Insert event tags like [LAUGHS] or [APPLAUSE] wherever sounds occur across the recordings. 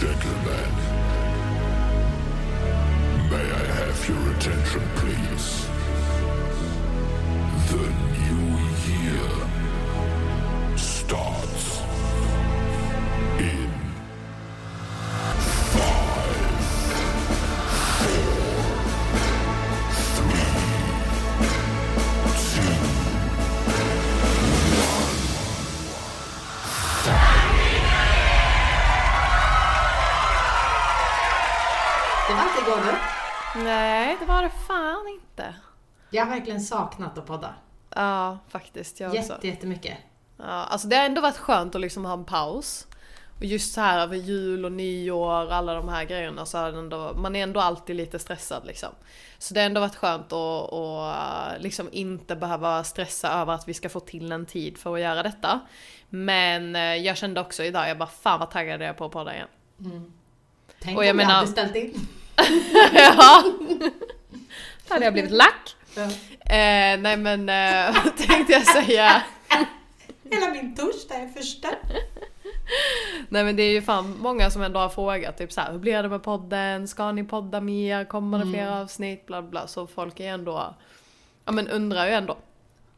Gentlemen, may I have your attention, please? Jag har verkligen saknat att podda. Ja, faktiskt. Jag också. Jätte, jättemycket. Ja, alltså det har ändå varit skönt att liksom ha en paus. Och just så här över jul och nyår, alla de här grejerna, så är ändå, man är ändå alltid lite stressad liksom. Så det har ändå varit skönt att, att liksom inte behöva stressa över att vi ska få till en tid för att göra detta. Men eh, jag kände också idag, jag bara fan vad taggad jag är på att podda igen. Tänk Och jag om menar- jag hade ställt in. [LAUGHS] ja! Då hade jag blivit lack. Ja. Eh, nej men, eh, [LAUGHS] vad tänkte jag säga? Hela min torsdag är förstörd. Nej men det är ju fan många som ändå har frågat typ så här, hur blir det med podden? Ska ni podda mer? Kommer det fler avsnitt? Bla bla. Så folk är ändå, ja men undrar ju ändå.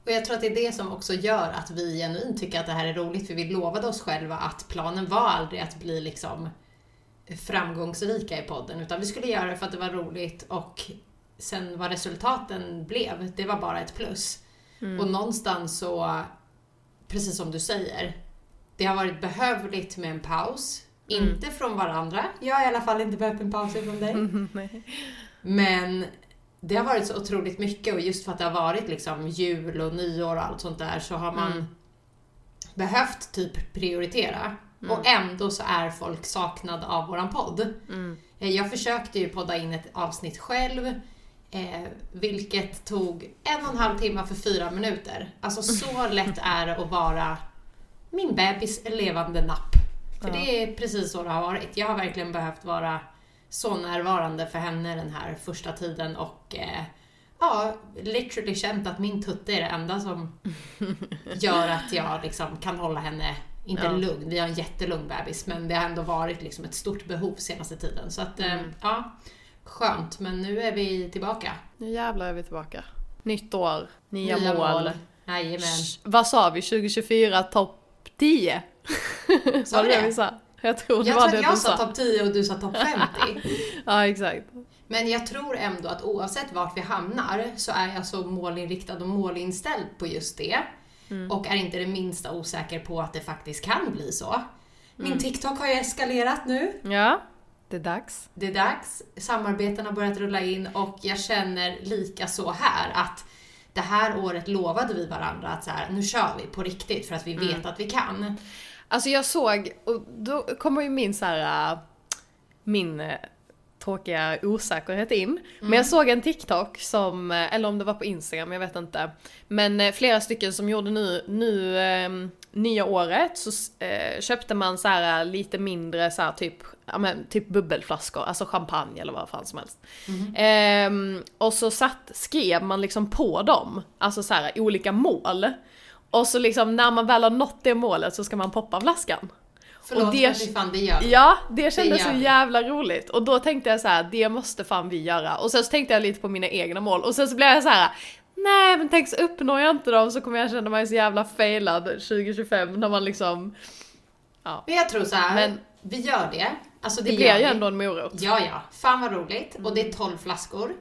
Och jag tror att det är det som också gör att vi genuint tycker att det här är roligt, för vi lovade oss själva att planen var aldrig att bli liksom framgångsrika i podden, utan vi skulle göra det för att det var roligt och sen vad resultaten blev, det var bara ett plus. Och någonstans så, precis som du säger, det har varit behövligt med en paus. Inte från varandra. Jag har i alla fall inte behövt en paus från dig. [LAUGHS] Men det har varit så otroligt mycket och just för att det har varit liksom jul och nyår och allt sånt där så har man behövt typ prioritera. Och ändå så är folk saknad av våran podd. Eh, Jag försökte ju podda in ett avsnitt själv, eh, vilket tog en och en halv timme för fyra minuter. Alltså så [LAUGHS] lätt är det att vara min bebis levande napp. För Ja. det är precis så det har varit. Jag har verkligen behövt vara så närvarande för henne den här första tiden och eh, ja, literally känt att min tutte är det enda som [LAUGHS] gör att jag liksom kan hålla henne, inte Ja. lugn, vi har en jättelugn bebis, men det har ändå varit liksom ett stort behov senaste tiden. Så att, eh, ja, skönt. Men nu är vi tillbaka. Nu jävlar är vi tillbaka. Nytt år, nya, mål. Jajamän. Sh- Vad sa vi? 2024 topp 10? [LAUGHS] Sa vi det vi sa? Jag tror det Jag var tror det att jag du sa sa. topp 10 och du sa topp 50. [LAUGHS] Ja exakt. Men jag tror ändå att oavsett vart vi hamnar så är jag så målinriktad och målinställd på just det. Och är inte det minsta osäker på att det faktiskt kan bli så. Min TikTok har ju eskalerat nu. Ja, det är dags. Det är dags. Samarbeten har börjat rulla in och jag känner lika så här att det här året lovade vi varandra att så här, nu kör vi på riktigt för att vi vet att vi kan. Alltså jag såg, och då kommer ju min så här, äh, min äh, tråkiga osäkerhet in. Men jag såg en TikTok som, äh, eller om det var på Instagram, jag vet inte. Men äh, flera stycken som gjorde nu, nu ähm, nya året så äh, köpte man så här äh, lite mindre så här typ, ja men typ bubbelflaskor, alltså champagne eller vad fan som helst. Ehm, och så satt, skrev man liksom på dem, alltså så här olika mål. Och så liksom när man väl har nått det målet så ska man poppa flaskan. Förlåt Och det- men fan, det gör vi. Ja, det kändes gör så jävla roligt. Och då tänkte jag så här, det måste fan vi göra. Och sen så tänkte jag lite på mina egna mål. Och sen så blev jag så här, nej men tänk så uppnår jag inte dem så kommer jag känna mig så jävla failad 2025 när man liksom... Men jag tror så här, Men- vi gör det. Alltså det, Det blir ju vi. ändå en morot. Ja, ja. Fan vad roligt. Och Mm. det är 12 flaskor.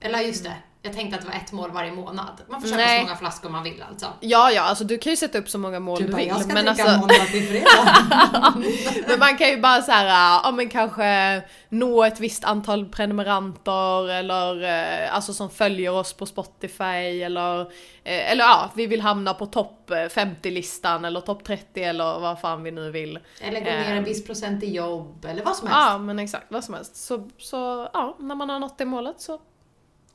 Eller just det, jag tänkte att det var ett mål varje månad. Man får köpa Nej. så många flaskor man vill alltså. Ja, ja, alltså du kan ju sätta upp så många mål du, vill. men, alltså, måndag till fredag. [LAUGHS] men man kan ju bara så här, ja men kanske nå ett visst antal prenumeranter eller eh, alltså som följer oss på Spotify eller, eh, eller ja, vi vill hamna på topp eh, 50-listan eller topp 30 eller vad fan vi nu vill. eller gå ner en Ehm. viss procent i jobb, eller vad som helst. Ja men exakt, vad som helst. Så, så ja, när man har nått det målet så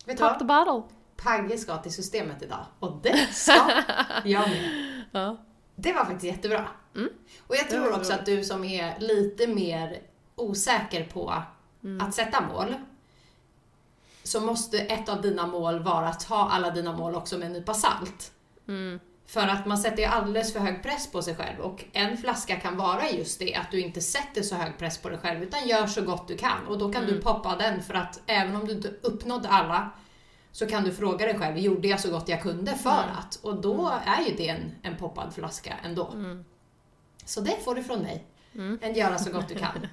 Vet top the vad? battle. Pagge ska till systemet idag. Och det [LAUGHS] ska jag med. Ja. Det var faktiskt jättebra. Och jag tror också att du som är lite mer osäker på att sätta mål, så måste ett av dina mål vara att ta alla dina mål också med en nypa salt. För att man sätter ju alldeles för hög press på sig själv och en flaska kan vara just det, att du inte sätter så hög press på dig själv utan gör så gott du kan och då kan du poppa den för att även om du inte uppnådde alla så kan du fråga dig själv, gjorde jag så gott jag kunde för att? Och då är ju det en, en poppad flaska ändå. Så det får du från mig. En göra så gott du kan.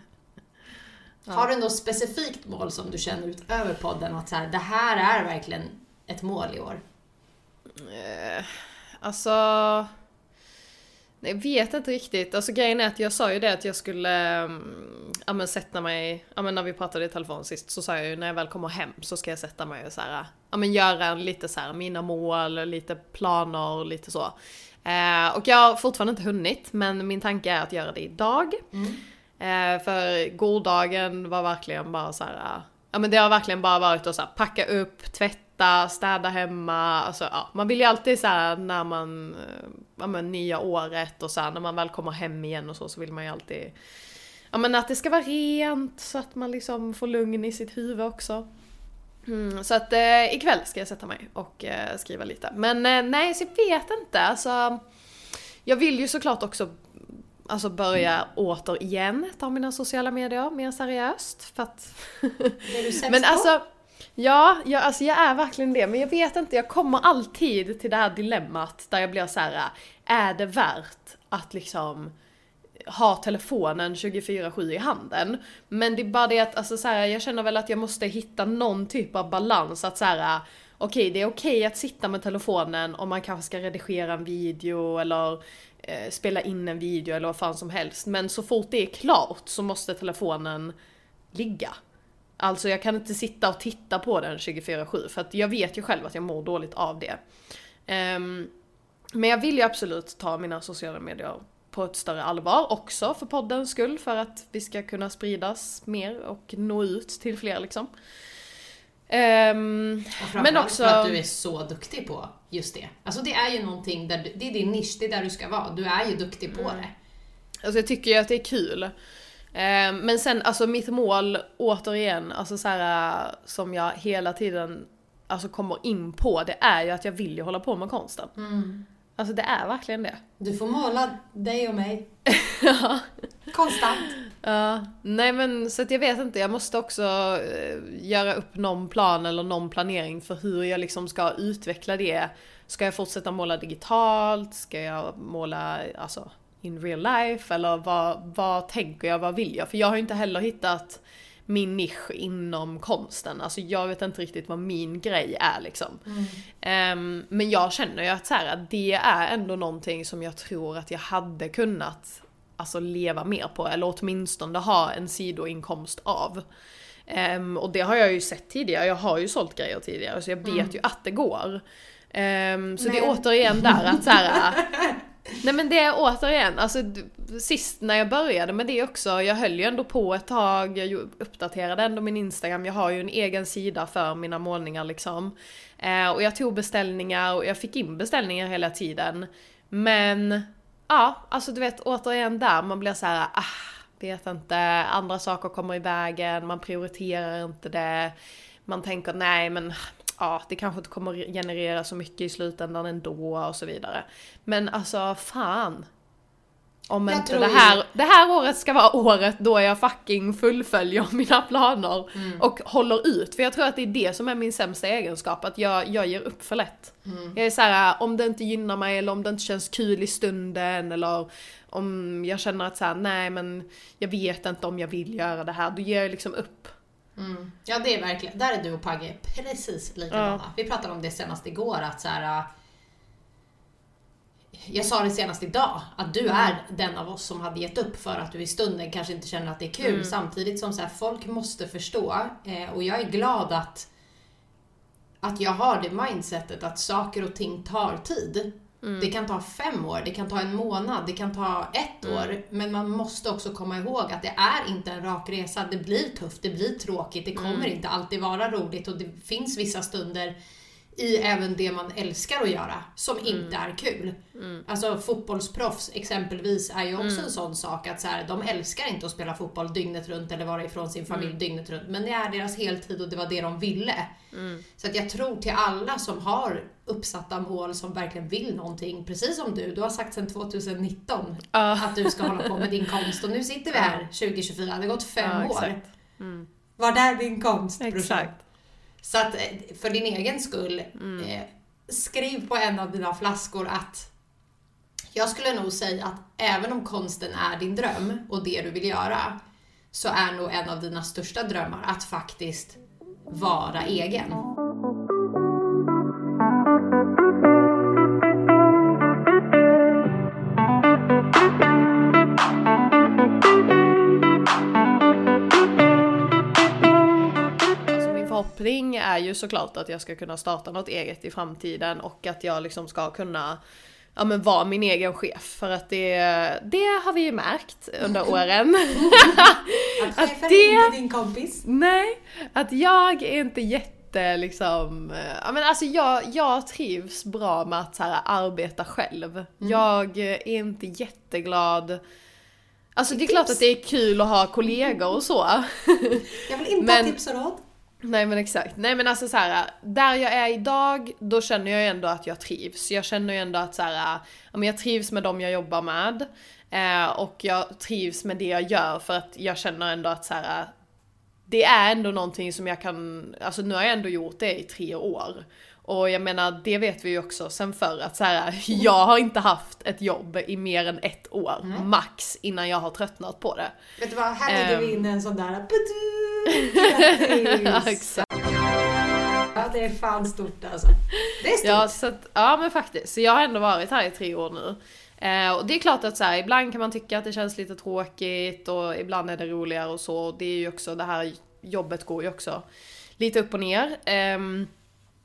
[LAUGHS] Har du något specifikt mål som du känner utöver podden att så här, det här är verkligen ett mål i år? Alltså... Jag vet inte riktigt. Alltså grejen är att jag sa ju det att jag skulle mm, ja, men sätta mig, ja, men när vi pratade i telefon sist så sa jag ju när jag väl kommer hem så ska jag sätta mig och så här, ja, men göra lite så här, mina mål, lite planer, lite så. Eh, och jag har fortfarande inte hunnit men min tanke är att göra det idag. Eh, för gårdagen var verkligen bara så här. Ja men det har verkligen bara varit att så här, packa upp, tvätta, städa hemma. Alltså, ja, man vill ju alltid så här när man, eh, ja men nya året och så här, när man väl kommer hem igen och så, så vill man ju alltid Ja men att det ska vara rent så att man liksom får lugn i sitt huvud också. Mm, så att eh, ikväll ska jag sätta mig och eh, skriva lite. Men eh, nej, så jag vet inte. Alltså, jag vill ju såklart också alltså börja återigen ta mina sociala medier mer seriöst. För att... Det är du sämst [LAUGHS] men på? alltså, ja, jag, alltså jag är verkligen det. Men jag vet inte, jag kommer alltid till det här dilemmat där jag blir så här: äh, är det värt att liksom ha telefonen 24-7 i handen. Men det är bara det att, alltså så här, jag känner väl att jag måste hitta någon typ av balans att så här. Okej, det är okej att sitta med telefonen om man kanske ska redigera en video eller eh, spela in en video eller vad fan som helst. Men så fort det är klart så måste telefonen ligga. Alltså jag kan inte sitta och titta på den 24-7 för att jag vet ju själv att jag mår dåligt av det. Ehm, men jag vill ju absolut ta mina sociala medier på ett större allvar också för poddens skull för att vi ska kunna spridas mer och nå ut till fler liksom. Ehm, Och men också... för att du är så duktig på just det. Alltså det är ju någonting där du, det är din nisch, det är där du ska vara. Du är ju duktig på Mm. det. Alltså jag tycker ju att det är kul. Ehm, men sen alltså mitt mål, återigen, alltså så här, som jag hela tiden alltså kommer in på, det är ju att jag vill ju hålla på med konsten. Alltså det är verkligen det. Du får måla dig och mig. [LAUGHS] Ja. Konstant. Ja, nej men så att jag vet inte, jag måste också eh, göra upp någon plan eller någon planering för hur jag liksom ska utveckla det. Ska jag fortsätta måla digitalt? Ska jag måla alltså in real life? Eller vad, vad tänker jag, vad vill jag? För jag har ju inte heller hittat min nisch inom konsten. Alltså jag vet inte riktigt vad min grej är liksom. Ehm, men jag känner ju att så här, det är ändå någonting som jag tror att jag hade kunnat alltså, leva mer på, eller åtminstone ha en sidoinkomst av. Ehm, och det har jag ju sett tidigare, jag har ju sålt grejer tidigare så jag vet ju att det går. Ehm, så det är återigen där att så här. [LAUGHS] Nej men det är återigen, alltså sist när jag började med det också, jag höll ju ändå på ett tag, jag uppdaterade ändå min Instagram, jag har ju en egen sida för mina målningar liksom. Eh, och jag tog beställningar och jag fick in beställningar hela tiden. Men, ja, alltså du vet återigen där, man blir så här, ah, vet inte, andra saker kommer i vägen, man prioriterar inte det. Man tänker nej men ja, det kanske inte kommer generera så mycket i slutändan ändå och så vidare. Men alltså fan. Om Jag inte det här, det här året ska vara året då jag fucking fullföljer [LAUGHS] mina planer Mm. och håller ut. För jag tror att det är det som är min sämsta egenskap, att jag, jag ger upp för lätt. Mm. Jag är så här, om det inte gynnar mig eller om det inte känns kul i stunden eller om jag känner att så här, nej men jag vet inte om jag vill göra det här, då ger jag liksom upp. Mm. Ja, det är verkligen, där är du och Pagge precis likadana. Ja. Vi pratade om det senast igår, att så här. äh, Jag sa det senast idag, att du är den av oss som hade gett upp för att du i stunden kanske inte känner att det är kul. Samtidigt som så här, folk måste förstå, eh, och jag är glad att, att jag har det mindsetet att saker och ting tar tid. Det kan ta fem år, det kan ta en månad, det kan ta ett år. Men man måste också komma ihåg att det är inte en rak resa. Det blir tufft, det blir tråkigt, det kommer inte alltid vara roligt och det finns vissa stunder i även det man älskar att göra, som inte är kul. Alltså fotbollsproffs exempelvis är ju också en sån sak att så här, de älskar inte att spela fotboll dygnet runt eller vara ifrån sin familj dygnet runt, men det är deras heltid och det var det de ville. Så att jag tror till alla som har uppsatta mål som verkligen vill någonting, precis som du, du har sagt sedan 2019 Ja. att du ska hålla på med din konst och nu sitter vi här 2024, det har gått fem Ja, år. exakt. Var är din konst brorsan? Exakt. Så att eh, för din egen skull, Mm. eh, skriv på en av dina flaskor att jag skulle nog säga att även om konsten är din dröm och det du vill göra, så är nog en av dina största drömmar att faktiskt vara egen. Förhoppning är ju såklart att jag ska kunna starta något eget i framtiden och att jag liksom ska kunna ja, men vara min egen chef. För att det, det har vi ju märkt under [LAUGHS] åren. Att chefen det- är inte din kompis. Nej, att jag är inte jätte liksom, ja men alltså jag, jag trivs bra med att så här, arbeta själv. Jag är inte jätteglad Alltså det är klart att det är kul att ha kollegor och så. Jag vill inte Men- ha tips och råd. Nej men exakt. Nej men alltså så här, där jag är idag, då känner jag ju ändå att jag trivs. Jag känner ju ändå att så här, ja, men jag trivs med dem jag jobbar med. Eh, och jag trivs med det jag gör för att jag känner ändå att så här, det är ändå någonting som jag kan, alltså nu har jag ändå gjort det i tre år. Och jag menar, det vet vi ju också sen förr att så här, jag har inte haft ett jobb i mer än ett år, max, innan jag har tröttnat på det. Vet du vad, här lägger vi Ehm. in en sån där Ja, [LAUGHS] exakt. ja, det är fan stort alltså. Det är stort. Ja, så att, ja men faktiskt. Så jag har ändå varit här i tre år nu. Eh, och det är klart att så här, ibland kan man tycka att det känns lite tråkigt och ibland är det roligare och så. Och det är ju också, det här jobbet går ju också lite upp och ner. Ehm,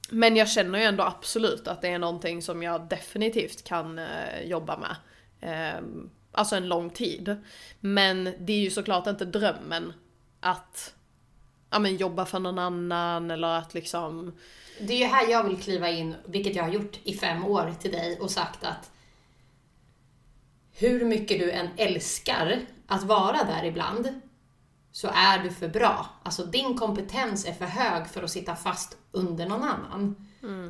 men jag känner ju ändå absolut att det är någonting som jag definitivt kan eh, jobba med. Eh, alltså en lång tid. Men det är ju såklart inte drömmen att ja, men jobba för någon annan eller att liksom Det är ju här jag vill kliva in, vilket jag har gjort i fem år till dig och sagt att hur mycket du än älskar att vara där ibland så är du för bra. Alltså din kompetens är för hög för att sitta fast under någon annan.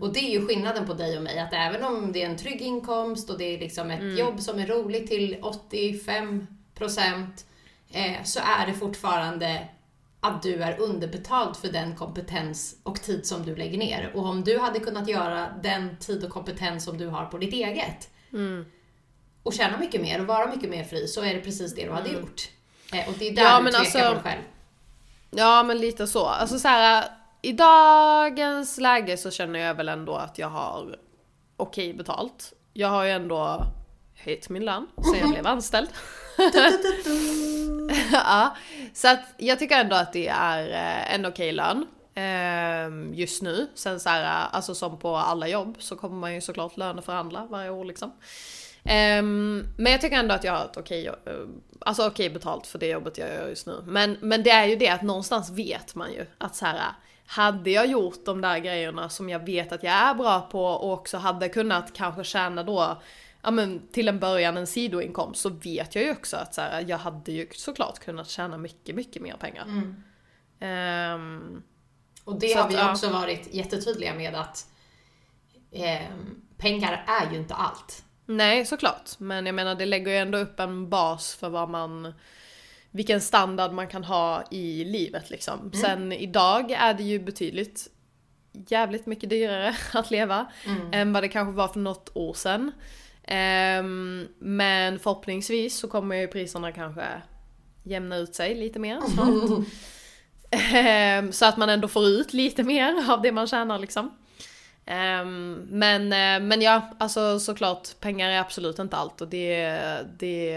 Och det är ju skillnaden på dig och mig, att även om det är en trygg inkomst och det är liksom ett jobb som är roligt till 85 procent eh, så är det fortfarande att du är underbetald för den kompetens och tid som du lägger ner. Och om du hade kunnat göra den tid och kompetens som du har på ditt eget och tjäna mycket mer och vara mycket mer fri så är det precis det du hade gjort. Eh, och det är där Ja, du men tvekar alltså- på dig själv. Ja men lite så. Alltså så här, i dagens läge så känner jag väl ändå att jag har okej betalt. Jag har ju ändå höjt min lön sen jag blev anställd. [LAUGHS] ja, så att jag tycker ändå att det är eh, en okej lön. ehm, Just nu. Sen så här, alltså som på alla jobb så kommer man ju såklart löneförhandla varje år liksom. Ehm, men jag tycker ändå att jag har ett okej, eh, alltså okej betalt för det jobbet jag gör just nu. Men, men det är ju det att någonstans vet man ju att så här, hade jag gjort de där grejerna som jag vet att jag är bra på och också hade kunnat kanske tjäna då, ja men till en början en sidoinkomst så vet jag ju också att så här, jag hade ju såklart kunnat tjäna mycket, mycket mer pengar. Ehm, Och det har att, vi ja. också varit jättetydliga med att eh, pengar är ju inte allt. Nej, såklart. Men jag menar det lägger ju ändå upp en bas för vad man vilken standard man kan ha i livet liksom. Sen idag är det ju betydligt jävligt mycket dyrare [LAUGHS] att leva än vad det kanske var för något år sedan. Ehm, men förhoppningsvis så kommer ju priserna kanske jämna ut sig lite mer snart. [LAUGHS] Ehm, så att man ändå får ut lite mer av det man tjänar liksom. Um, men, eh, men ja, alltså såklart pengar är absolut inte allt och det, det,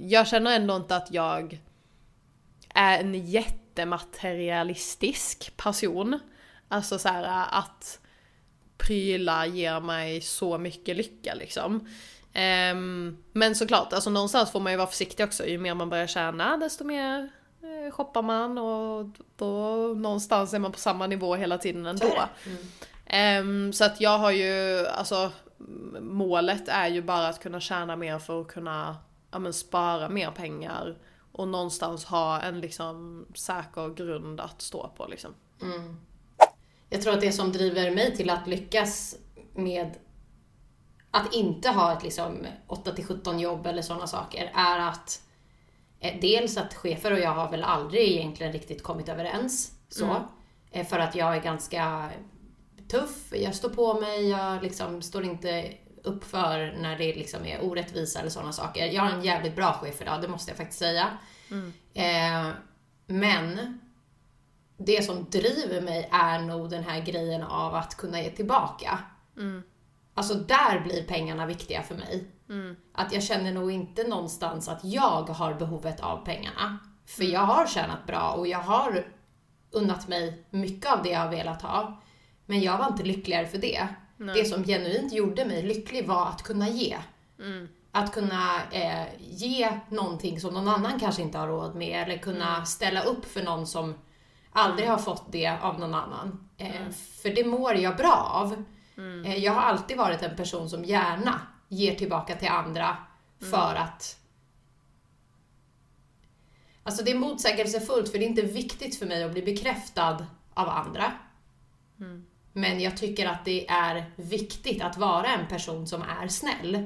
jag känner ändå inte att jag är en jättematerialistisk person. Alltså så här att prylar ger mig så mycket lycka liksom. Um, men såklart, alltså någonstans får man ju vara försiktig också. Ju mer man börjar tjäna desto mer eh, shoppar man och då någonstans är man på samma nivå hela tiden ändå. Mm. Ehm, så att jag har ju, alltså målet är ju bara att kunna tjäna mer för att kunna ja, men, spara mer pengar och någonstans ha en liksom säker grund att stå på liksom. Jag tror att det som driver mig till att lyckas med att inte ha ett liksom 8 till 17 jobb eller sådana saker är att eh, dels att chefer och jag har väl aldrig egentligen riktigt kommit överens. Så. Eh, För att jag är ganska tuff, jag står på mig, jag liksom står inte upp för när det liksom är orättvisa eller sådana saker. Jag har en jävligt bra chef idag, det måste jag faktiskt säga. Eh, men det som driver mig är nog den här grejen av att kunna ge tillbaka. Alltså där blir pengarna viktiga för mig. Att jag känner nog inte någonstans att jag har behovet av pengarna. För jag har tjänat bra och jag har unnat mig mycket av det jag har velat ha. Men jag var inte lyckligare för det. Det som genuint gjorde mig lycklig var att kunna ge. Att kunna eh, ge någonting som någon annan kanske inte har råd med eller kunna ställa upp för någon som aldrig har fått det av någon annan. Eh, För det mår jag bra av. Eh, jag har alltid varit en person som gärna ger tillbaka till andra för att Alltså det är motsägelsefullt för det är inte viktigt för mig att bli bekräftad av andra. Men jag tycker att det är viktigt att vara en person som är snäll.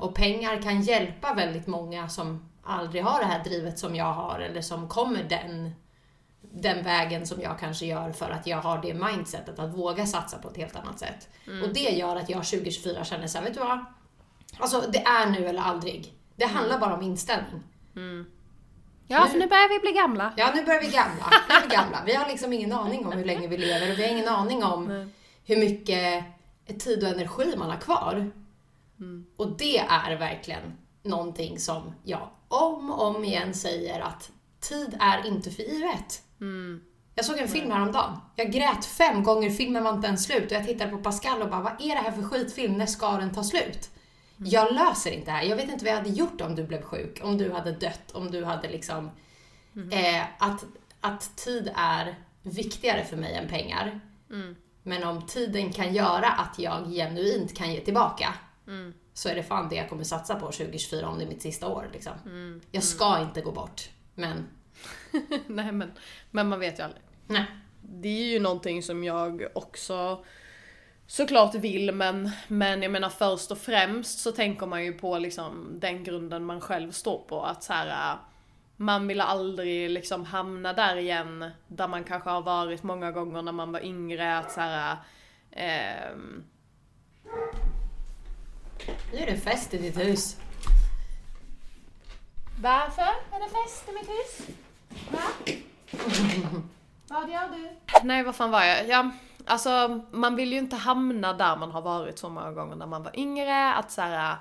Och pengar kan hjälpa väldigt många som aldrig har det här drivet som jag har eller som kommer den, den vägen som jag kanske gör för att jag har det mindsetet att våga satsa på ett helt annat sätt. Och det gör att jag 2024 känner såhär, vet du vad? Alltså det är nu eller aldrig. Det handlar bara om inställning. Ja, för nu börjar vi bli gamla. Ja, nu börjar vi gamla. Nu är vi gamla. Vi har liksom ingen aning om hur länge vi lever och vi har ingen aning om hur mycket tid och energi man har kvar. Och det är verkligen någonting som jag om och om igen säger att tid är inte för givet. Jag såg en film häromdagen. Jag grät fem gånger, filmen var inte ens slut och jag tittade på Pascal och bara, vad är det här för skitfilm? När ska den ta slut? Jag löser inte det här. Jag vet inte vad jag hade gjort om du blev sjuk, om du hade dött, om du hade liksom... Eh, att, att tid är viktigare för mig än pengar. Men om tiden kan göra att jag genuint kan ge tillbaka så är det fan det jag kommer satsa på 2024 om det är mitt sista år. Liksom. Jag ska inte gå bort, men [LAUGHS] Nej men, men man vet ju aldrig. nej. Det är ju någonting som jag också såklart vill men, men jag menar först och främst så tänker man ju på liksom den grunden man själv står på. Att så här, äh, man vill aldrig liksom hamna där igen där man kanske har varit många gånger när man var yngre. Att så här, ehm, Nu är det fest i ditt hus. Varför är det fest i mitt hus? Va? [LAUGHS] Vad gör du? Nej, vad fan var jag? Ja, alltså man vill ju inte hamna där man har varit så många gånger när man var yngre. Att så här,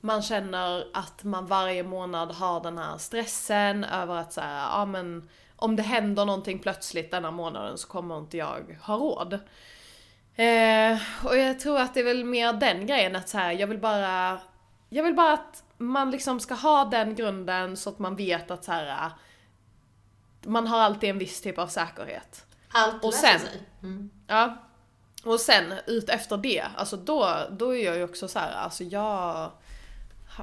man känner att man varje månad har den här stressen över att så här, ja men om det händer någonting plötsligt denna månaden så kommer inte jag ha råd. Eh, och jag tror att det är väl mer den grejen att så här, jag vill bara jag vill bara att man liksom ska ha den grunden så att man vet att så här man har alltid en viss typ av säkerhet. Allt Och sen- sig. Mm. Ja. Och sen ut efter det, alltså då, då är jag ju också så här, alltså jag...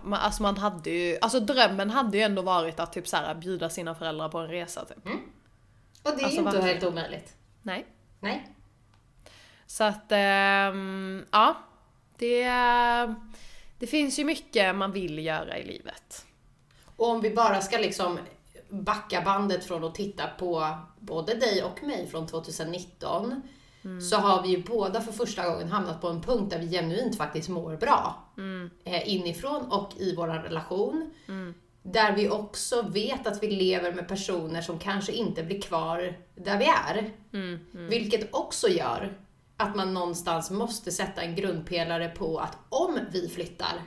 Man, alltså man hade ju, alltså drömmen hade ju ändå varit att typ så här bjuda sina föräldrar på en resa typ. Och det är Alltså, ju inte helt omöjligt. Nej. Nej. Så att, ehm, ja. Det, det finns ju mycket man vill göra i livet. Och om vi bara ska liksom backa bandet från att titta på både dig och mig från 2019 så har vi ju båda för första gången hamnat på en punkt där vi genuint faktiskt mår bra. Eh, inifrån och i vår relation. Där vi också vet att vi lever med personer som kanske inte blir kvar där vi är. Vilket också gör att man någonstans måste sätta en grundpelare på att om vi flyttar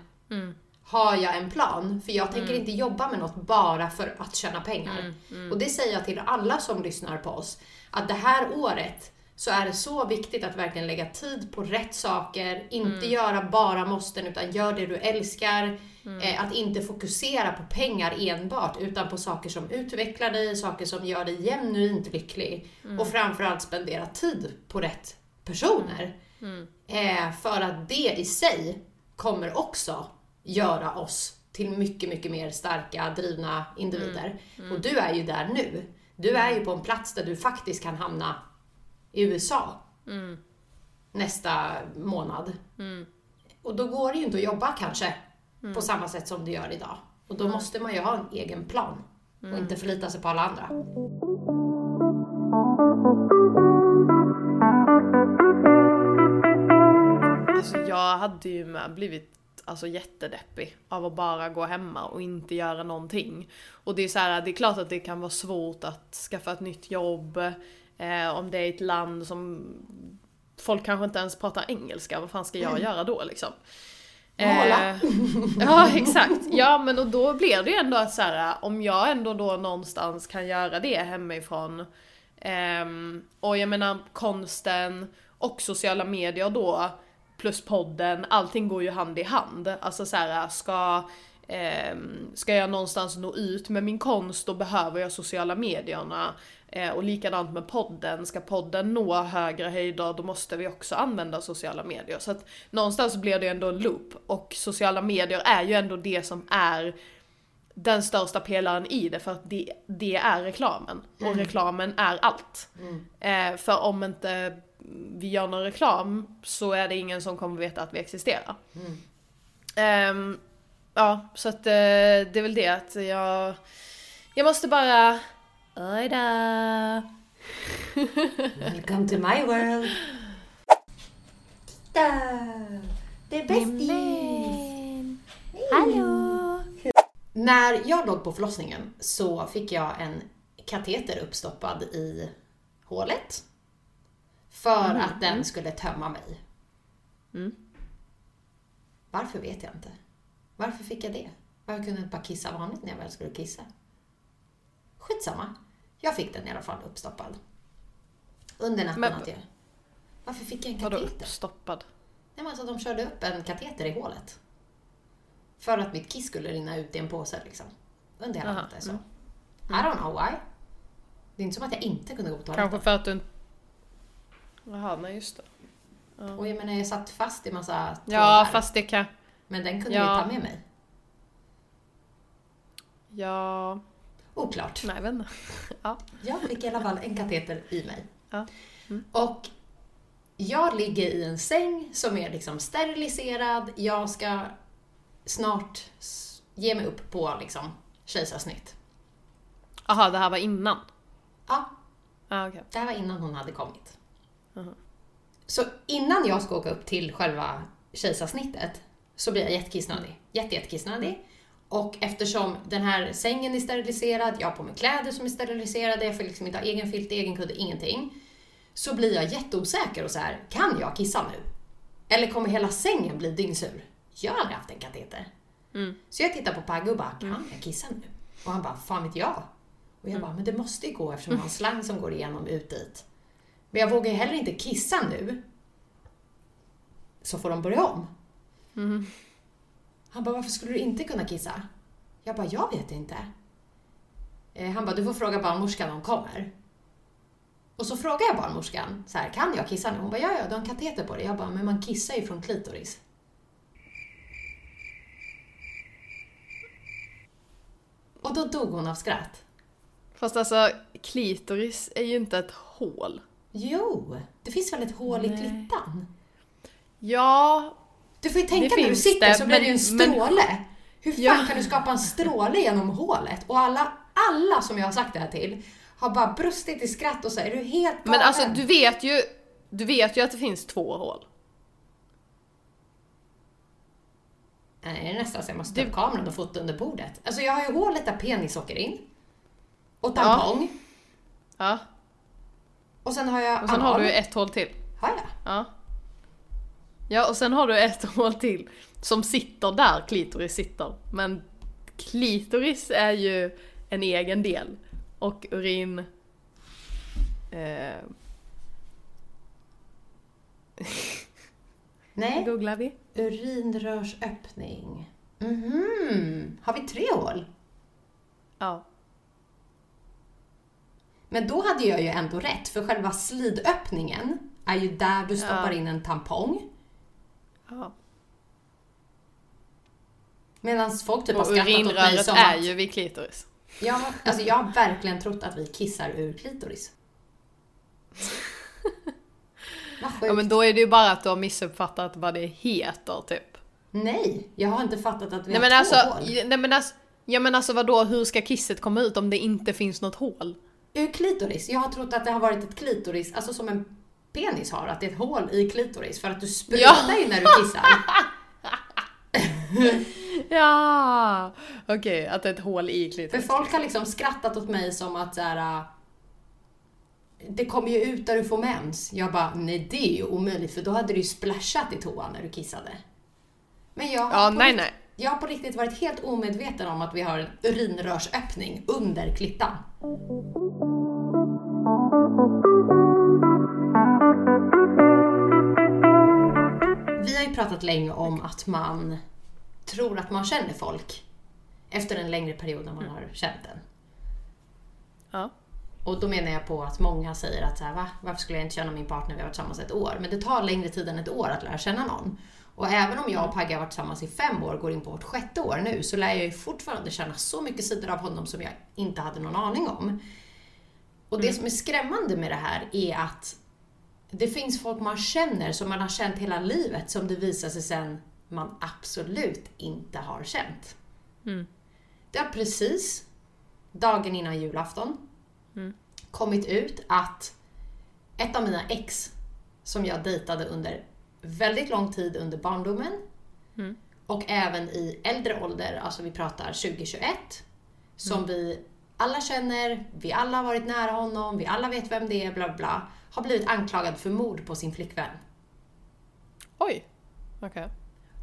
har jag en plan. För jag tänker inte jobba med något bara för att tjäna pengar. Och det säger jag till alla som lyssnar på oss. Att det här året så är det så viktigt att verkligen lägga tid på rätt saker. Inte göra bara måsten utan gör det du älskar. Eh, att inte fokusera på pengar enbart utan på saker som utvecklar dig, saker som gör dig genuint lycklig. Och framförallt spendera tid på rätt personer. Eh, för att det i sig kommer också göra oss till mycket, mycket mer starka, drivna individer. Och du är ju där nu. Du är ju på en plats där du faktiskt kan hamna i USA nästa månad. Och då går det ju inte att jobba kanske på samma sätt som det gör idag. Och då måste man ju ha en egen plan och inte förlita sig på alla andra. Alltså jag hade ju blivit alltså, jättedeppig av att bara gå hemma och inte göra någonting. Och det är så här, det är klart att det kan vara svårt att skaffa ett nytt jobb eh, om det är ett land som folk kanske inte ens pratar engelska, vad fan ska jag göra då liksom? Eh, [LAUGHS] ja exakt, ja men och då blir det ju ändå att så här, om jag ändå då någonstans kan göra det hemifrån ehm, och jag menar konsten och sociala medier då plus podden, allting går ju hand i hand. Alltså så här, ska, ehm, ska jag någonstans nå ut med min konst då behöver jag sociala medierna. Eh, och likadant med podden, ska podden nå högre höjder då måste vi också använda sociala medier. Så att någonstans blir det ändå en loop och sociala medier är ju ändå det som är den största pelaren i det för att det, det är reklamen. Och reklamen är allt. Eh, för om inte vi gör någon reklam så är det ingen som kommer veta att vi existerar. Ehm, ja, så att eh, det är väl det att jag, jag måste bara... Oj då. Welcome to my world! Titta! Det är bästis! Hallå! När jag låg på förlossningen så fick jag en kateter uppstoppad i hålet. För att den skulle tömma mig. Varför vet jag inte. Varför fick jag det? Varför kunde jag inte bara kissa vanligt när jag väl skulle kissa? Skitsamma. Jag fick den i alla fall uppstoppad. Under natten Men- att jag... Varför fick jag en Vadå kateter? uppstoppad? Nej, men alltså de körde upp en kateter i hålet. För att mitt kiss skulle rinna ut i en påse liksom. Under hela natten så. mm. I don't know why. Det är inte som att jag inte kunde gå på toaletten. Kanske för att du inte... Jaha, nej just det. Och jag menar, jag satt fast i massa Ja, trådar. fast det kan... Men den kunde Ja. vi ta med mig. Ja... Oklart. Nej, jag inte. Ja. Jag fick i alla fall en kateter i mig. Ja. Och jag ligger i en säng som är liksom steriliserad. Jag ska snart ge mig upp på liksom kejsarsnitt. Jaha, det här var innan? Ja, Ja, okej. det här var innan hon hade kommit. Så innan jag ska åka upp till själva kejsarsnittet så blir jag jättekissnödig. Jätte, jättekissnödig. Och eftersom den här sängen är steriliserad, jag har på mig kläder som är steriliserade, jag får liksom inte ha egen filt, egen kudde, ingenting. Så blir jag jätteosäker och så här, kan jag kissa nu? Eller kommer hela sängen bli dyngsur? Jag har aldrig haft en kateter. Mm. Så jag tittar på Pagge och bara, kan jag kissa nu? Och han bara, fan vet jag? Och jag bara, men det måste ju gå eftersom jag har slang som går igenom ut dit. Men jag vågar ju heller inte kissa nu. Så får de börja om. Han bara, varför skulle du inte kunna kissa? Jag bara, jag vet inte. Eh, Han bara, du får fråga barnmorskan om hon kommer. Och så frågar jag barnmorskan, så här, kan jag kissa nu? Hon bara, ja, ja, du har en kateter på dig. Jag bara, men man kissar ju från klitoris. Och då dog hon av skratt. Fast alltså, klitoris är ju inte ett hål. Jo, det finns väl ett hål i klittan? Ja, Du får ju tänka när du finns sitter det, så blir det ju en men- men- stråle. Hur fan Ja. kan du skapa en stråle genom hålet? Och alla, alla som jag har sagt det här till har bara brustit i skratt och så är du helt galen? men alltså du vet ju, du vet ju att det finns två hål. Nej, det är nästan så jag måste ta upp kameran och fota under bordet. Alltså jag har ju hålet där penis åker in. Och tampong. Ja, Och sen har jag och sen anal. har du ett hål till. Har jag? Ja. Ja, och sen har du ett [LAUGHS] hål till som sitter där klitoris sitter. Men klitoris är ju en egen del. Och urin... Eh, [LAUGHS] Nej. googlar vi. Urinrörsöppning. Mhm. Har vi tre hål? Ja. Men då hade jag ju ändå rätt, för själva slidöppningen är ju där du stoppar Ja. in en tampong. Ja. Medan folk typ har Och skrattat åt mig som är att... ju vid klitoris. Ja, alltså jag har verkligen trott att vi kissar ur klitoris. [LAUGHS] Ja men då är det ju bara att du har missuppfattat vad det heter typ. Nej, jag har inte fattat att vi Nej har men två alltså, hål. nej men alltså, ja men alltså vadå, hur ska kisset komma ut om det inte finns något hål? Ur klitoris. Jag har trott att det har varit ett klitoris, alltså som en penis har, att det är ett hål i klitoris för att du sprutar ju när du kissar. [LAUGHS] Ja, okej, att det är ett hål i För klitoris. folk har liksom skrattat åt mig som att så här. äh, Det kommer ju ut där du får mens. Jag bara, nej det är ju omöjligt för då hade du ju splashat i toan när du kissade. Men jag Ja, nej nej. Jag har på riktigt varit helt omedveten om att vi har en urinrörsöppning under klittan. Vi har ju pratat länge om att man tror att man känner folk efter en längre period när man har känt den. Ja. Och då menar jag på att många säger att så här, va? varför skulle jag inte känna min partner, vi har varit tillsammans ett år. Men det tar längre tid än ett år att lära känna någon. Och även om jag och Pagge har varit tillsammans i fem år, går in på vårt sjätte år nu, så lär jag ju fortfarande känna så mycket sidor av honom som jag inte hade någon aning om. Och det som är skrämmande med det här är att det finns folk man känner som man har känt hela livet som det visar sig sen man absolut inte har känt. Mm. Det har precis, dagen innan julafton, Mm. kommit ut att ett av mina ex som jag dejtade under väldigt lång tid under barndomen Mm. och även i äldre ålder, alltså vi pratar 2021, som Mm. vi alla känner, vi alla har varit nära honom, vi alla vet vem det är, bla bla, har blivit anklagad för mord på sin flickvän. Oj. Okej.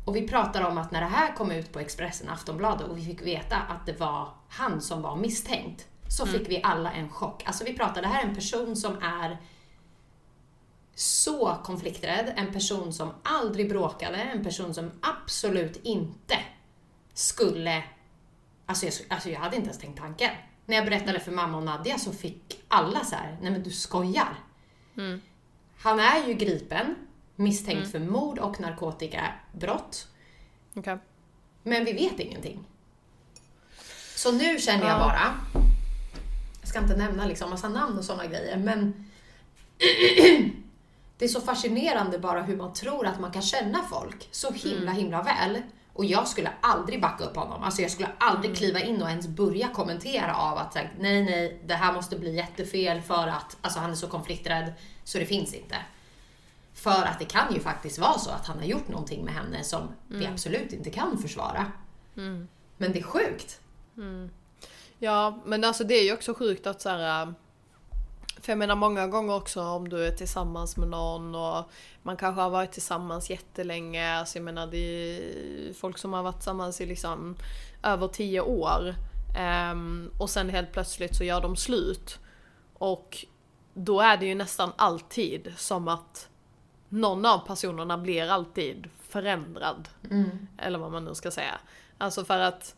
Och vi pratar om att när det här kom ut på Expressen, Aftonbladet och vi fick veta att det var han som var misstänkt, så fick vi alla en chock. Alltså vi pratar, det här är en person som är så konflikträdd, en person som aldrig bråkade, en person som absolut inte skulle... Alltså jag, alltså jag hade inte ens tänkt tanken. När jag berättade för mamma och Nadja så fick alla så här, nej men du skojar. Mm. Han är ju gripen, misstänkt för mord och narkotikabrott. Okej. Men vi vet ingenting. Så nu känner jag Ja. bara, jag ska inte nämna liksom massa namn och sådana grejer, men [CLEARS THROAT] [CLEARS THROAT] det är så fascinerande bara hur man tror att man kan känna folk så himla himla väl. Och jag skulle aldrig backa upp honom. Alltså jag skulle aldrig kliva in och ens börja kommentera av att här, nej nej, det här måste bli jättefel för att alltså han är så konflikträdd så det finns inte. För att det kan ju faktiskt vara så att han har gjort någonting med henne som vi absolut inte kan försvara. Men det är sjukt. Ja, men alltså det är ju också sjukt att så här. För jag menar många gånger också om du är tillsammans med någon och man kanske har varit tillsammans jättelänge. Alltså jag menar det är folk som har varit tillsammans i liksom över tio år. Ehm, och sen helt plötsligt så gör de slut. Och då är det ju nästan alltid som att någon av personerna blir alltid förändrad. Eller vad man nu ska säga. Alltså för att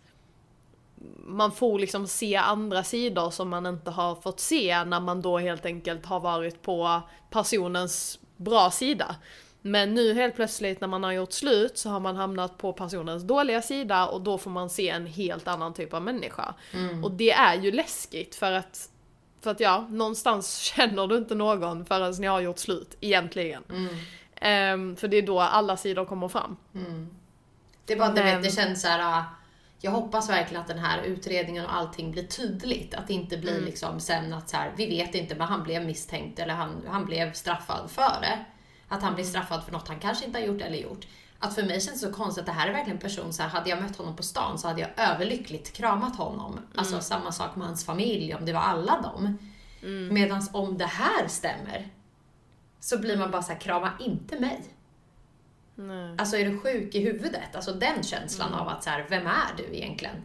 man får liksom se andra sidor som man inte har fått se när man då helt enkelt har varit på personens bra sida. Men nu helt plötsligt när man har gjort slut så har man hamnat på personens dåliga sida och då får man se en helt annan typ av människa. Och det är ju läskigt för att för att ja, någonstans [LAUGHS] känner du inte någon förrän ni har gjort slut, egentligen. Ehm, för det är då alla sidor kommer fram. Det, är bara, det, Men- vet, det känns så här. äh, Jag hoppas verkligen att den här utredningen och allting blir tydligt. Att det inte blir liksom sen att så här, vi vet inte men han blev misstänkt eller han, han blev straffad för det. Att han blir straffad för något han kanske inte har gjort eller gjort. Att för mig känns det så konstigt att det här är verkligen en person, så här, hade jag mött honom på stan så hade jag överlyckligt kramat honom. Alltså samma sak med hans familj, om det var alla dem. Medan om det här stämmer så blir man bara så här, krama inte mig. Nej. Alltså är du sjuk i huvudet? Alltså den känslan av att så här, vem är du egentligen?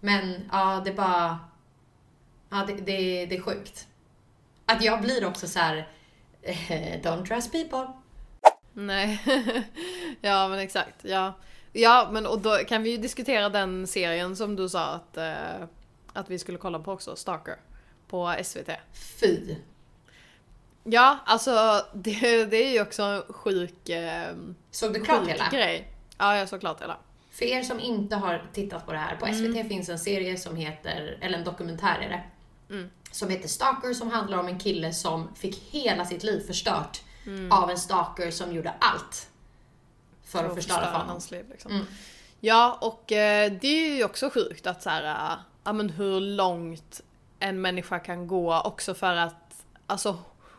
Men ja, det är bara... Ja, det, det, det är sjukt. Att jag blir också så här. eh, Don't trust people. Nej. [LAUGHS] ja men exakt. Ja. ja men och då kan vi ju diskutera den serien som du sa att, eh, att vi skulle kolla på också, Stalker. På SVT. Fy. Ja, alltså det, det är ju också en sjuk, eh, Såg du klart hela? grej. Ja, jag såg klart hela. För er som inte har tittat på det här, på SVT Mm. finns en serie som heter, eller en dokumentär är det, Mm. som heter Stalker som handlar om en kille som fick hela sitt liv förstört Mm. av en stalker som gjorde allt för att För förstöra för hans liv liksom. Mm. Ja, och eh, det är ju också sjukt att så här, äh, men hur långt en människa kan gå också för att, alltså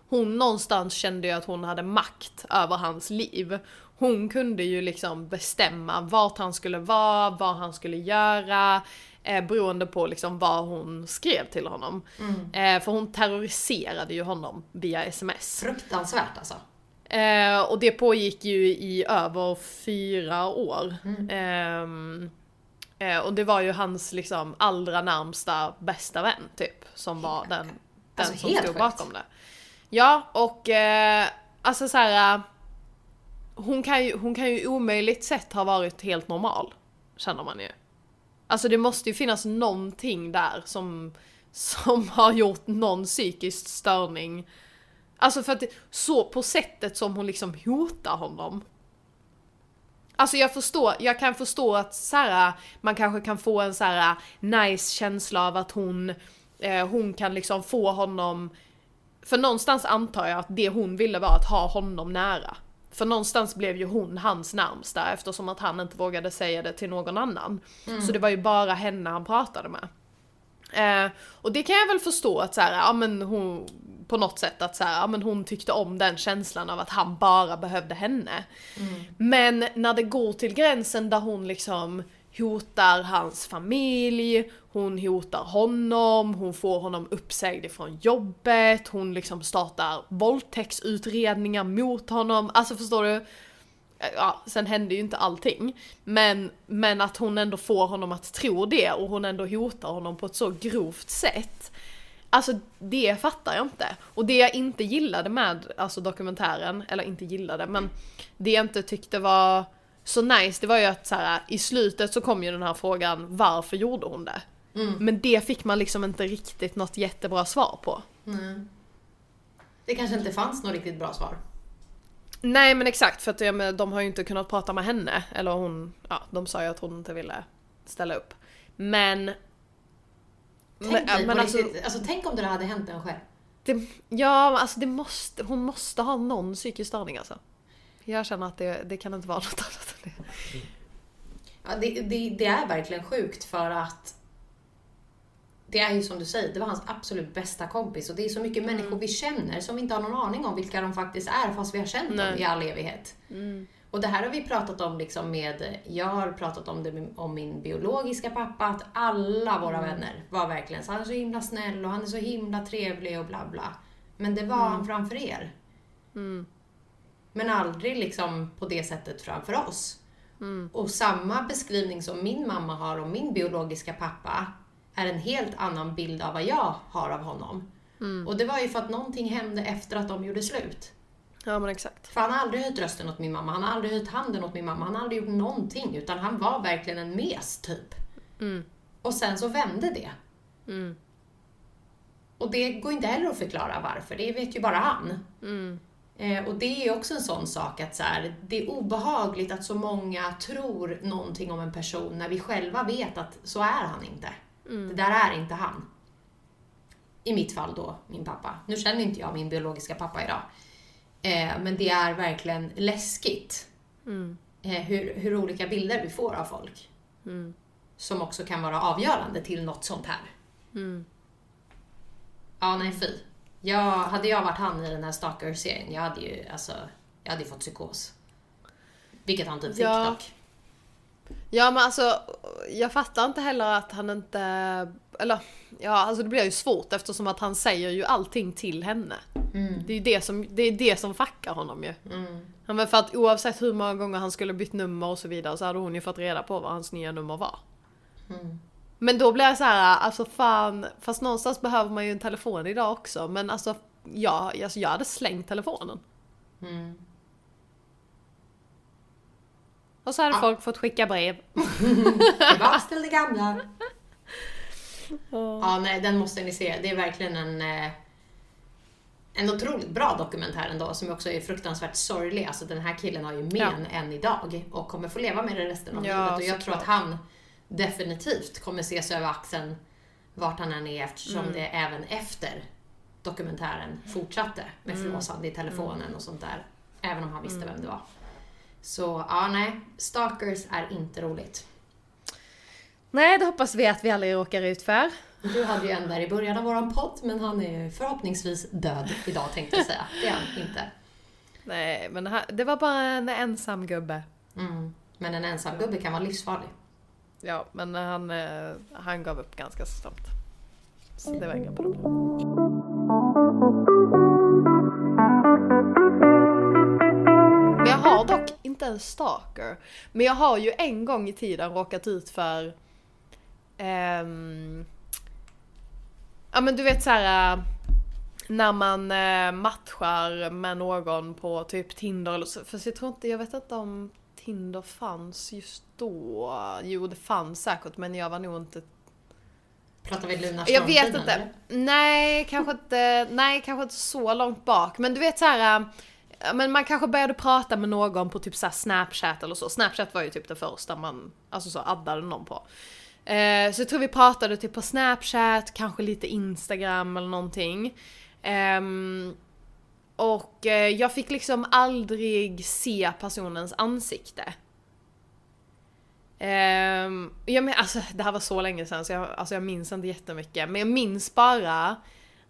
hon någonstans kände ju att hon hade makt över hans liv. Hon kunde ju liksom bestämma vart han skulle vara, vad han skulle göra, eh, beroende på liksom vad hon skrev till honom. Eh, för hon terroriserade ju honom via sms. Fruktansvärt alltså. Eh, och det pågick ju i över fyra år. Ehm, eh, och det var ju hans liksom allra närmsta bästa vän typ. Som var den, den Alltså, som stod sjukt. bakom det. Ja, och eh, alltså så här. Eh, hon, kan ju, hon kan ju omöjligt sett ha varit helt normal. Känner man ju. Alltså det måste ju finnas någonting där som, som [LAUGHS] har gjort någon psykisk störning. Alltså för att så på sättet som hon liksom hotar honom. Alltså jag förstår, jag kan förstå att så här, eh, man kanske kan få en så här eh, nice känsla av att hon, eh, hon kan liksom få honom, för någonstans antar jag att det hon ville var att ha honom nära. För någonstans blev ju hon hans närmsta eftersom att han inte vågade säga det till någon annan. Så det var ju bara henne han pratade med. Eh, och det kan jag väl förstå att så här, ja men hon, på något sätt att så här, ja men hon tyckte om den känslan av att han bara behövde henne. Men när det går till gränsen där hon liksom hotar hans familj, hon hotar honom, hon får honom uppsägd ifrån jobbet, hon liksom startar våldtäktsutredningar mot honom. Alltså förstår du? Eh, ja, sen hände ju inte allting. Men, men att hon ändå får honom att tro det och hon ändå hotar honom på ett så grovt sätt. Alltså det fattar jag inte. Och det jag inte gillade med alltså, dokumentären, eller inte gillade, men det jag inte tyckte var så nice, det var ju att så här, i slutet så kom ju den här frågan varför gjorde hon det? Men det fick man liksom inte riktigt något jättebra svar på. Det kanske inte fanns något riktigt bra svar. Nej men exakt, för att jag menar, de har ju inte kunnat prata med henne. Eller hon, ja de sa ju att hon inte ville ställa upp. Men... Tänk, men, dig men alltså, riktigt, alltså, tänk om det hade hänt en själv. det, ja men alltså det måste, hon måste ha någon psykisk störning alltså. Jag känner att det, det kan inte vara något annat än det. Ja, det, det, det är verkligen sjukt för att det är ju som du säger, det var hans absolut bästa kompis och det är så mycket Mm. människor vi känner som vi inte har någon aning om vilka de faktiskt är fast vi har känt dem Nej. Mm. i all evighet. Och det här har vi pratat om liksom med, jag har pratat om det med, om min biologiska pappa, att alla våra Mm. vänner var verkligen så han är så himla snäll och han är så himla trevlig och bla bla. Men det var Mm. han framför er. Men aldrig liksom på det sättet framför oss. Och samma beskrivning som min mamma har om min biologiska pappa är en helt annan bild av vad jag har av honom. Och det var ju för att någonting hände efter att de gjorde slut. Ja men exakt. För han har aldrig höjt rösten åt min mamma, han har aldrig höjt handen åt min mamma, han har aldrig gjort någonting. Utan han var verkligen en mes, typ. Och sen så vände det. Och det går inte heller att förklara varför, det vet ju bara han. Eh, och det är också en sån sak att så här, det är obehagligt att så många tror någonting om en person när vi själva vet att så är han inte. Det där är inte han. I mitt fall då, min pappa. Nu känner inte jag min biologiska pappa idag. Eh, men det är verkligen läskigt eh, hur, hur olika bilder vi får av folk. Som också kan vara avgörande till något sånt här. Ja, nej fy. Jag, hade jag varit han i den här Stalker-serien, jag hade ju alltså, jag hade fått psykos. Vilket han typ fick Ja. dock. Ja men alltså, jag fattar inte heller att han inte, eller ja alltså det blir ju svårt eftersom att han säger ju allting till henne. Det är ju det som, det är det som fuckar honom ju. Ja, men för att oavsett hur många gånger han skulle bytt nummer och så vidare så hade hon ju fått reda på vad hans nya nummer var. Men då blir jag så här, alltså fan, fast någonstans behöver man ju en telefon idag också men alltså, ja, alltså jag hade slängt telefonen. Och så hade Ja. folk fått skicka brev. [LAUGHS] Tillbaks till det gamla. Ja, nej, den måste ni se. Det är verkligen en... Eh, en otroligt bra dokumentär ändå som också är fruktansvärt sorglig. Alltså den här killen har ju men än idag och kommer få leva med det resten av Ja, livet. Och jag tror såklart. att han definitivt kommer se sig över axeln vart han än är eftersom Mm. det även efter dokumentären fortsatte med Mm. flåsande i telefonen och sånt där. Även om han visste Mm. vem det var. Så ja, nej. Stalkers är inte roligt. Nej, det hoppas vi att vi aldrig råkar ut för. Du hade ju en där i början av våran podd, men han är förhoppningsvis död idag tänkte jag säga. Det är han inte. Nej, men det var bara en ensam gubbe. Mm. Men en ensam gubbe kan vara livsfarlig. Ja, men han, eh, han gav upp ganska snabbt. Så det var inga problem. Men jag har dock inte en stalker. Men jag har ju en gång i tiden råkat ut för... ehm, ja men du vet så här eh, När man eh, matchar med någon på typ Tinder eller så. För jag tror inte, jag vet inte om Tinder fanns just då. Jo det fanns säkert men jag var nog inte Pratar vi Lunarstorm jag vet inte. Nej, kanske inte, nej, kanske inte så långt bak. Men du vet så här. äh, Men man kanske började prata med någon på typ så här Snapchat eller så. Snapchat var ju typ det första man alltså så addade någon på. Eh, så jag tror vi pratade typ på Snapchat, kanske lite Instagram eller någonting. Ehm, och eh, jag fick liksom aldrig se personens ansikte. Ehm, um, jag men, alltså, det här var så länge sedan så jag, alltså, jag minns inte jättemycket. Men jag minns bara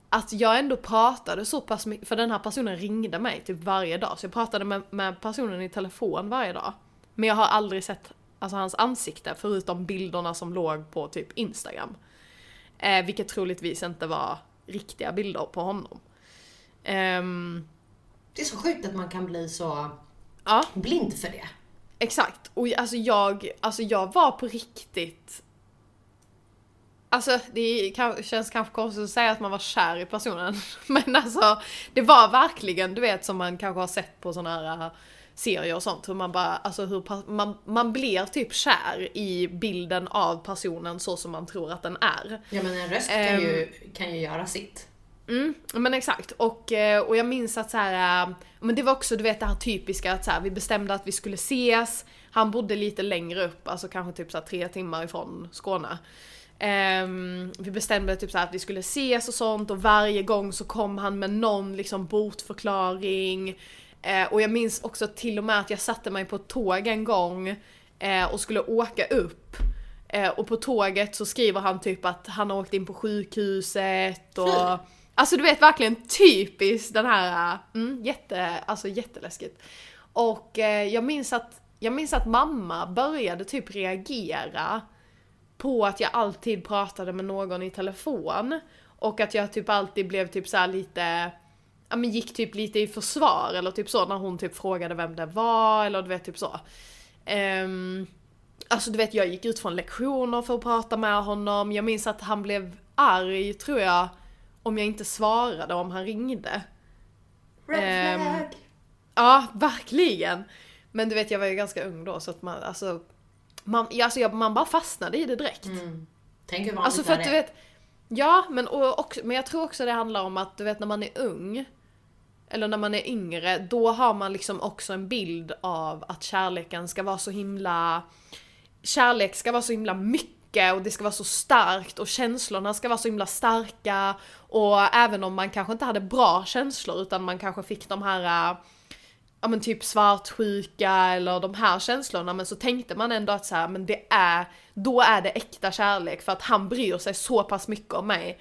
att jag ändå pratade så pass mycket, för den här personen ringde mig typ varje dag. Så jag pratade med, med personen i telefon varje dag. Men jag har aldrig sett alltså, hans ansikte förutom bilderna som låg på typ Instagram. Eh, vilket troligtvis inte var riktiga bilder på honom. Ehm, Det är så sjukt att man kan bli så ja. blind för det. Exakt, och alltså jag, alltså jag var på riktigt Alltså det kan, känns kanske konstigt att säga att man var kär i personen [LAUGHS] Men alltså det var verkligen du vet som man kanske har sett på såna här äh, serier och sånt hur man bara, alltså hur man, man blir typ kär i bilden av personen så som man tror att den är. Ja men en röst kan, Ehm. ju, kan ju göra sitt. Mm, men exakt. Och, eh, och jag minns att så här, eh, men det var också du vet det här typiska att så här, vi bestämde att vi skulle ses. Han bodde lite längre upp, alltså kanske typ så här, tre timmar ifrån Skåne. Um, vi bestämde typ så här, att vi skulle ses och sånt och varje gång så kom han med någon liksom bortförklaring. Uh, eh, och jag minns också till och med att jag satte mig på ett tåg en gång uh, och skulle åka upp. Uh, och på tåget så skriver han typ att han har åkt in på sjukhuset och Alltså du vet verkligen typiskt den här, äh, mm, jätte, alltså jätteläskigt. Och eh, jag minns att, jag minns att mamma började typ reagera på att jag alltid pratade med någon i telefon. Och att jag typ alltid blev typ såhär lite, ja men gick typ lite i försvar eller typ så när hon typ frågade vem det var eller du vet typ så. Um, alltså du vet jag gick ut från lektioner för att prata med honom. Jag minns att han blev arg tror jag om jag inte svarade om han ringde. Red flag! Ja, verkligen. Men du vet jag var ju ganska ung då så att man, alltså, man, ja, alltså jag, man bara fastnade i det direkt. Mm. Tänk hur vanligt Alltså för det att du vet, ja men, och, också, men jag tror också det handlar om att du vet när man är ung, eller när man är yngre, då har man liksom också en bild av att kärleken ska vara så himla, kärlek ska vara så himla mycket och det ska vara så starkt och känslorna ska vara så himla starka och även om man kanske inte hade bra känslor utan man kanske fick de här äh, ja men typ svartsjuka eller de här känslorna men så tänkte man ändå att så här, men det är, då är det äkta kärlek för att han bryr sig så pass mycket om mig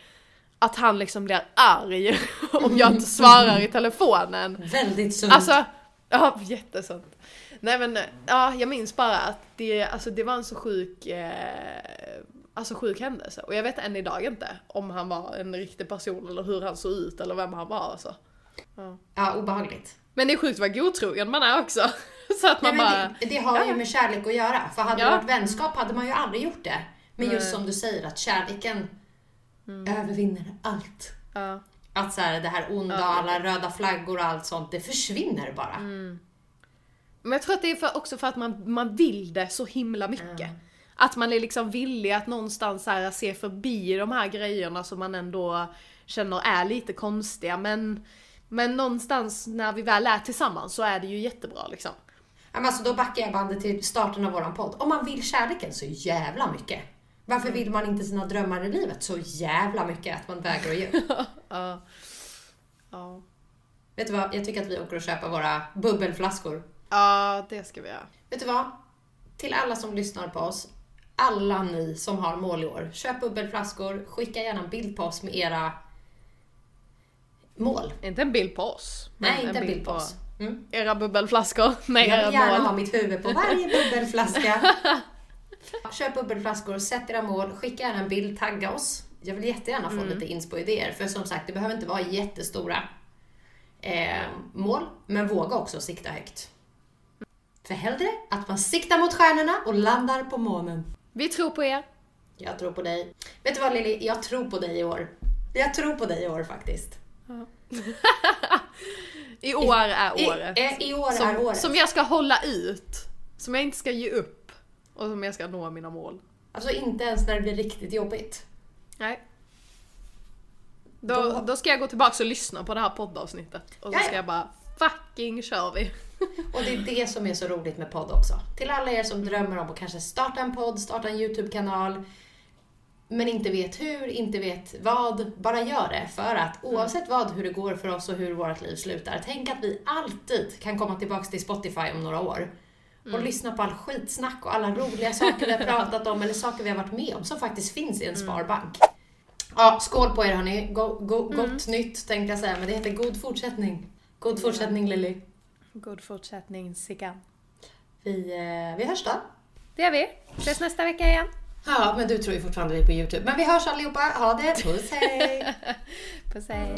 att han liksom blir arg [LAUGHS] om jag inte svarar i telefonen. Väldigt sunt. Alltså, ja jättesunt. Nej men, ja jag minns bara att det, alltså, det var en så sjuk, eh, alltså sjuk händelse. Och jag vet än idag inte om han var en riktig person eller hur han såg ut eller vem han var alltså. Ja. Ja, obehagligt. Men det är sjukt vad godtrogen man är också. [LAUGHS] Så att man Nej, bara... det, det har Ja, ju med kärlek att göra. För hade Ja. det varit vänskap hade man ju aldrig gjort det. Men just som du säger att kärleken Mm. övervinner allt. Ja. Att så här, det här onda alla röda flaggor och allt sånt, det försvinner bara. Mm. Men jag tror att det är för, också för att man, man vill det så himla mycket. Mm. Att man är liksom villig att någonstans här se förbi de här grejerna som man ändå känner är lite konstiga men Men någonstans när vi väl är tillsammans så är det ju jättebra liksom. Men alltså, då backar jag bandet till starten av våran podd. Om man vill kärleken så jävla mycket. Varför vill man inte sina drömmar i livet så jävla mycket att man vägrar att ge upp? [LAUGHS] Ja. Ja. Vet du vad? Jag tycker att vi åker och köper våra bubbelflaskor. Ja, det ska vi göra. Vet du vad? Till alla som lyssnar på oss, alla ni som har mål i år, köp bubbelflaskor, skicka gärna en bild på oss med era mål. Inte en bild på oss. Nej, inte en bild på oss. Mm. Era bubbelflaskor [LAUGHS] med Jag era vill gärna mål. ha mitt huvud på varje [LAUGHS] bubbelflaska. [LAUGHS] Köp bubbelflaskor, sätt era mål, skicka gärna en bild, tagga oss. Jag vill jättegärna få lite inspo-idéer, för som sagt, det behöver inte vara jättestora eh, mål, men våga också sikta högt. För hellre att man siktar mot stjärnorna och landar på månen. Vi tror på er. Jag tror på dig. Vet du vad Lili? Jag tror på dig i år. Jag tror på dig i år faktiskt. [LAUGHS] I år är I, året. eh, i år är Som, året. som jag ska hålla ut. Som jag inte ska ge upp. Och som jag ska nå mina mål. Alltså inte ens när det blir riktigt jobbigt. Nej. Då, Då- ska jag gå tillbaka och lyssna på det här poddavsnittet. Och så ska jag bara fucking kör vi. Och det är det som är så roligt med podd också. Till alla er som drömmer om att kanske starta en podd, starta en YouTube-kanal, men inte vet hur, inte vet vad, bara gör det. För att oavsett vad, hur det går för oss och hur vårt liv slutar, tänk att vi alltid kan komma tillbaks till Spotify om några år och lyssna på all skitsnack och alla roliga saker vi har pratat om eller saker vi har varit med om som faktiskt finns i en sparbank. Ja, skål på er hörni. Go, go, gott nytt tänkte jag säga, men det heter god fortsättning. God fortsättning Lilly. God fortsättning Sickan. Vi, eh, vi hörs då. Det gör vi. Ses nästa vecka igen. Ja, men du tror ju fortfarande vi är på Youtube. Men vi hörs allihopa. Ha det. Puss hej! [LAUGHS] Puss hej.